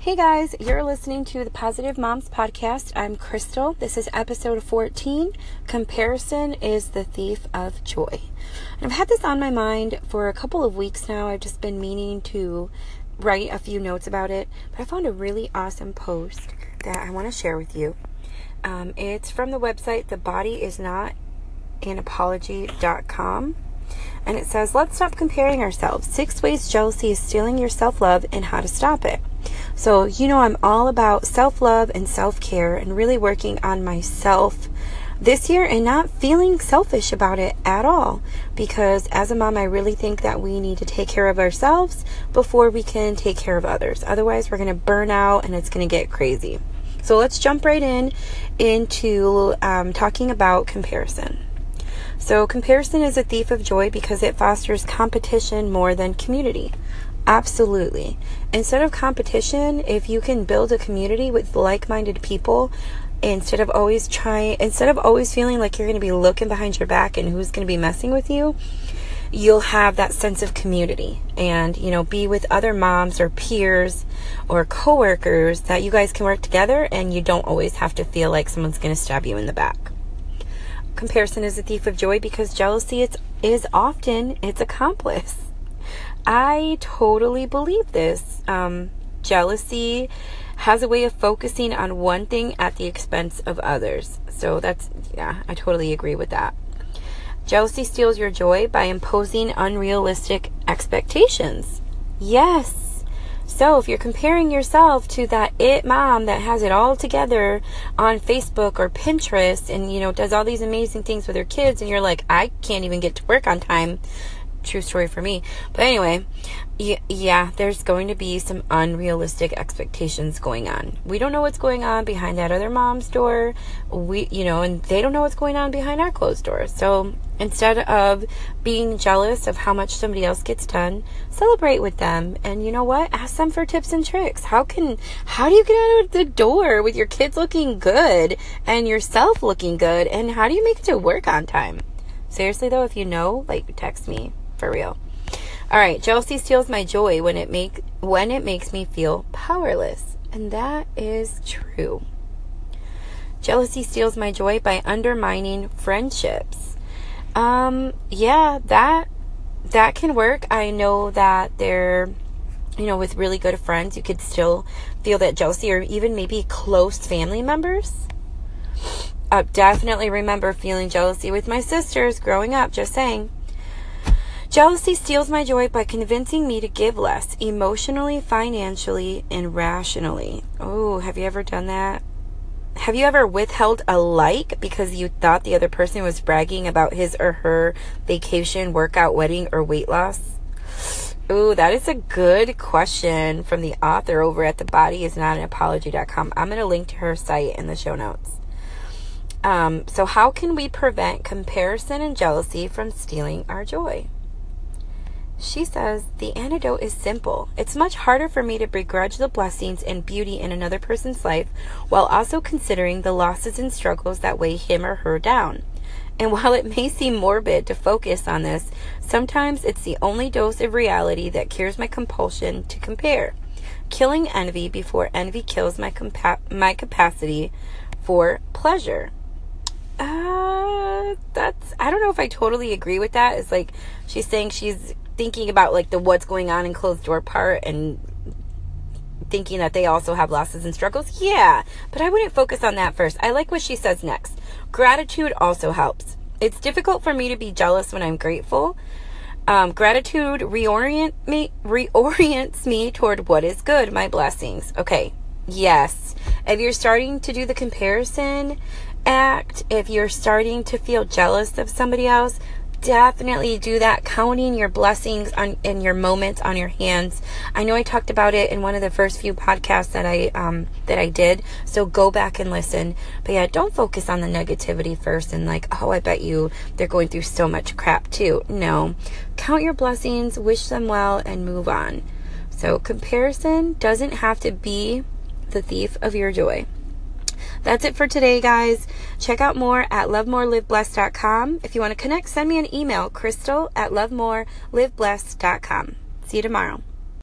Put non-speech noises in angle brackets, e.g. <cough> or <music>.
Hey guys, you're listening to the Positive Moms Podcast. I'm Crystal. This is episode 14 Comparison is the Thief of Joy. And I've had this on my mind for a couple of weeks now. I've just been meaning to write a few notes about it, but I found a really awesome post that I want to share with you. Um, it's from the website The Body Is Not. And it says, Let's stop comparing ourselves. Six ways jealousy is stealing your self love and how to stop it. So, you know, I'm all about self love and self care and really working on myself this year and not feeling selfish about it at all. Because as a mom, I really think that we need to take care of ourselves before we can take care of others. Otherwise, we're going to burn out and it's going to get crazy. So let's jump right in into um, talking about comparison. So, comparison is a thief of joy because it fosters competition more than community. Absolutely. Instead of competition, if you can build a community with like-minded people, instead of always trying, instead of always feeling like you're going to be looking behind your back and who's going to be messing with you, you'll have that sense of community and, you know, be with other moms or peers or coworkers that you guys can work together and you don't always have to feel like someone's going to stab you in the back. Comparison is a thief of joy because jealousy is, is often its accomplice. I totally believe this. Um, jealousy has a way of focusing on one thing at the expense of others. So that's, yeah, I totally agree with that. Jealousy steals your joy by imposing unrealistic expectations. Yes. So if you're comparing yourself to that it mom that has it all together on Facebook or Pinterest and, you know, does all these amazing things with her kids and you're like, I can't even get to work on time true story for me. But anyway, yeah, there's going to be some unrealistic expectations going on. We don't know what's going on behind that other mom's door. We, you know, and they don't know what's going on behind our closed doors. So instead of being jealous of how much somebody else gets done, celebrate with them. And you know what? Ask them for tips and tricks. How can, how do you get out of the door with your kids looking good and yourself looking good? And how do you make it to work on time? Seriously though, if you know, like text me for real. All right, jealousy steals my joy when it make when it makes me feel powerless. And that is true. Jealousy steals my joy by undermining friendships. Um yeah, that that can work. I know that they're you know, with really good friends, you could still feel that jealousy or even maybe close family members. I definitely remember feeling jealousy with my sisters growing up, just saying. Jealousy steals my joy by convincing me to give less emotionally, financially, and rationally. Oh, have you ever done that? Have you ever withheld a like because you thought the other person was bragging about his or her vacation, workout, wedding, or weight loss? Ooh, that is a good question from the author over at the body is not an apology.com. I'm going to link to her site in the show notes. Um, so, how can we prevent comparison and jealousy from stealing our joy? She says, The antidote is simple. It's much harder for me to begrudge the blessings and beauty in another person's life while also considering the losses and struggles that weigh him or her down. And <laughs> while it may seem morbid to focus on this, sometimes it's the only dose of reality that cures my compulsion to compare, killing envy before envy kills my, compa- my capacity for pleasure. Uh, that's, I don't know if I totally agree with that. It's like she's saying she's thinking about like the what's going on in closed door part and thinking that they also have losses and struggles. Yeah, but I wouldn't focus on that first. I like what she says next. Gratitude also helps. It's difficult for me to be jealous when I'm grateful. Um, gratitude reorient me, reorients me toward what is good, my blessings. Okay, yes. If you're starting to do the comparison act, if you're starting to feel jealous of somebody else, definitely do that counting your blessings on in your moments on your hands. I know i talked about it in one of the first few podcasts that i um that i did so go back and listen. But yeah don't focus on the negativity first and like oh i bet you they're going through so much crap too. No. Count your blessings wish them well and move on. So comparison doesn't have to be the thief of your joy that's it for today, guys. Check out more at lovemoreliveblessed.com. If you want to connect, send me an email, crystal at lovemoreliveblessed.com. See you tomorrow.